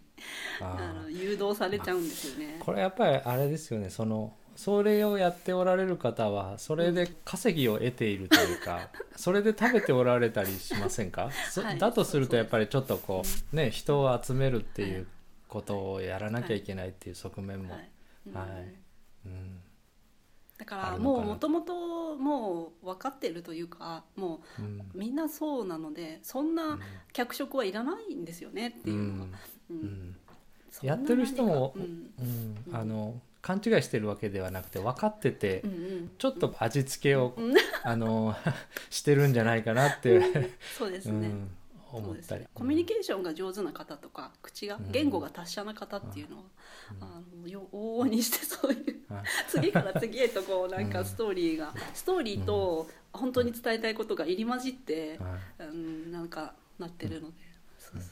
あの誘導されちゃうんですよね。これやっぱりあれですよね。そのそれをやっておられる方はそれで稼ぎを得ているというか、<laughs> それで食べておられたりしませんか、そはい。だとするとやっぱりちょっとこうね人を集めるっていうことをやらなきゃいけないっていう側面も、はい。うんはい。うん。だからもうもともともう分かってるというかもうみんなそうなのでそんな脚色はいらないんですよねっていうのは、ううん。ん。そんなやってる人もあの勘違いしてるわけではなくて分かってて、うんうん。ちょっと味付けを、うん。あの <laughs> してるんじゃないかなって、そうですね、うん、そうです思ったり。ねコミュニケーションが上手な方とか口がうん言語が達者な方っていうのは、あのよ往々にしてそういうはい。次から次へとこうなんうん。かストーリーが、ストーリーと本当に伝えたいことが入り混じって、はい。うん、なんかなってるので、そうそう。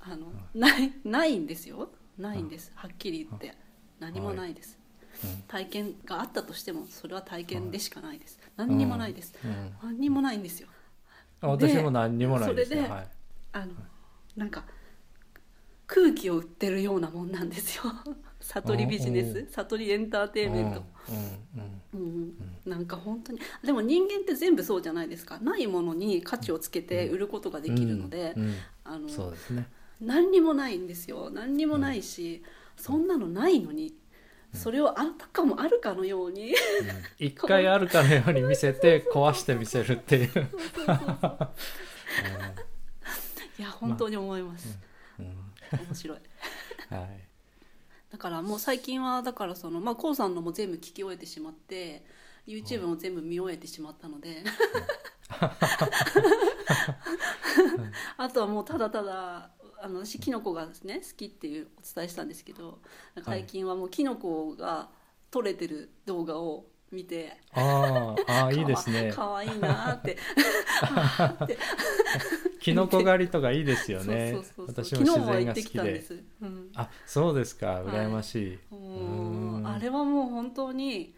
あのないないんですよ。ないんです、はっきり言って。何もないです、うん。体験があったとしてもそれは体験でしかないです、何にもないです、うん。何にもないんですよ。あ私も何にもないですそれでよはい。あのなんか空気を売ってるようなもんなんですよ。<laughs> 悟りビジネおス悟りエンターテインメント、うんうんうん。なんか本当にでも人間って全部そうじゃないですか。ないものに価値をつけて売ることができるので、あの何にもないんですよ。何にもないし、そんなのないのにそれをあったかもあるかのように。一回あるかのように見せて <laughs> 壊してみせるっていう、<laughs> いや本当に思います、うん。面白い。<laughs> はい。だからもう最近はだからそのまあ k o さんのも全部聞き終えてしまって YouTube も全部見終えてしまったので。あとはもうただただあの私キノコがですね好きっていうお伝えしたんですけど最近はもうキノコが撮れてる動画を見てあーあー <laughs> いいですね。かわいいなーって。<laughs> <laughs> キノコ狩りとかいいですよね。私も自然が好きで。うん、あそうですか。はい。羨ましい、もううん。あれはもう本当に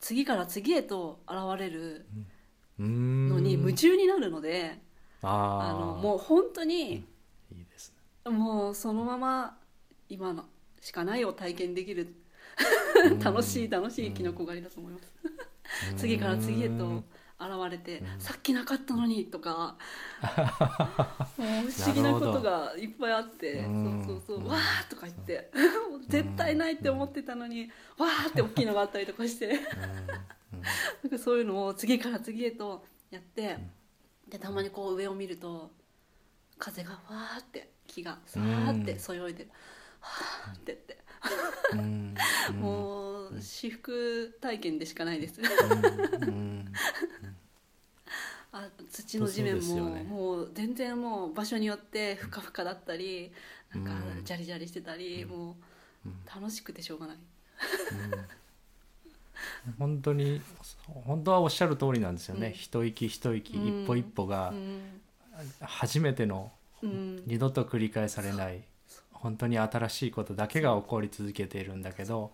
次から次へと現れるのに夢中になるので、ああのもう本当に、もうそのまま今のしかないを体験できる。うん。楽しい楽しいキノコ狩りだと思います、次から次へとうん現れて、うん。さっきなかったのにとか。もう不思議なことがいっぱいあってうんそうそうそう、うん。わーとか言って。絶対ないって思ってたのに、わーって大きいのがあったりとかして。うん。なんかそういうのを次から次へとやって、でたまにこう上を見ると風がわーって木がさーってそよいでる、はーってって、うん。うん。<laughs> もう至福体験でしかないです。うん。うん。あ土の地面も、ね。もう全然もう場所によってふかふかだったりなんかうん。ジャリジャリしてたり、もううん。楽しくてしょうがない、本当に本当はおっしゃる通りなんですよね、うん。一息一息、うん一歩一歩がうん初めてのうん。二度と繰り返されない本当に新しいことだけが起こり続けているんだけど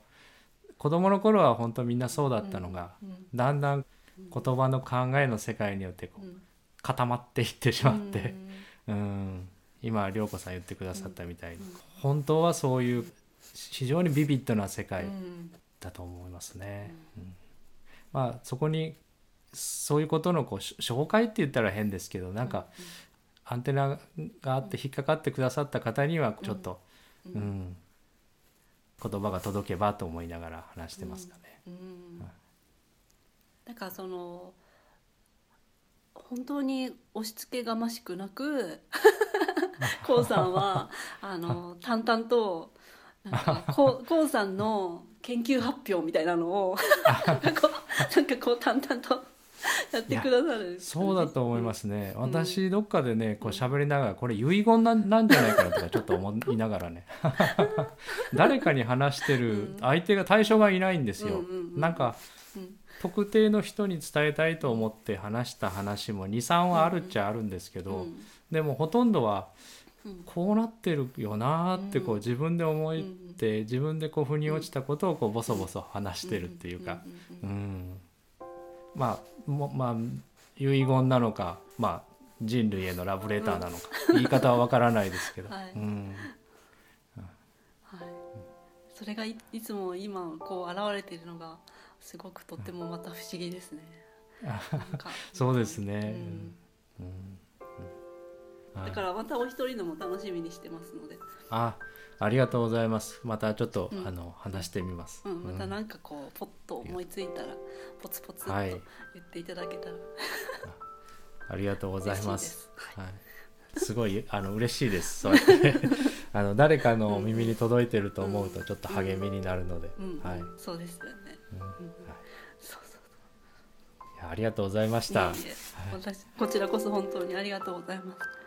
子供の頃は本当みんなそうだったのが、うん。だんだん言葉の考えの世界によってこううん。固まっていってしまって、うん。うん、今涼子さん言ってくださったみたいに、うん。本当はそういう非常にビビッドな世界うん。だと思いますね。うん。まあそこにそういうことのこうし紹介って言ったら変ですけどなんかアンテナがあって引っかかってくださった方にはちょっと、ううん。ん言葉が届けばと思いながら話してますかね。うん。はいだからその本当に押し付けがましくなく <laughs> k o さんはあの淡々となんか k o さんの研究発表みたいなのを <laughs> なんかこうなんかこう淡々と <laughs> やってくださるね。そうだと思いますね、ん。私どっかでねこう喋りながらこれ遺言なんなんじゃないかなとかちょっと思いながらね。<laughs> 誰かに話してるうん。相手が対象がいないんですよ、うんうんうんなんかうん。特定の人に伝えたいと思って話した話も23はあるっちゃあるんですけど、うんでもほとんどはうん。こうなってるよなーってこううん。自分で思うっんて自分でこう腑に落ちたことをこうボソボソ話してるっていうか、うん。うん、まあもまあ遺言なのかまあ人類へのラブレターなのか、言い方はわからないですけど、<laughs> はい。うん、はい、それがいいつも今こう現れているのがすごくとってもまた不思議ですね。<laughs> そうですね。うん。うん。だからまたお一人のも楽しみにしてますので、あありがとうございます。またちょっと、うん。あの話してみます、うん、またうん。なんかこうポッと思いついたらポツポツっとはい。言っていただけたら。ありがとうございます。す。はい。はい、すごいあの嬉しいです。そうやって。<laughs> あの誰かの耳に届いてると思うとちょっと励みになるので、うん、はい、そうですよね。うん。うん。はい。そうそういやありがとうございました。こちらこそ本当にありがとうございます。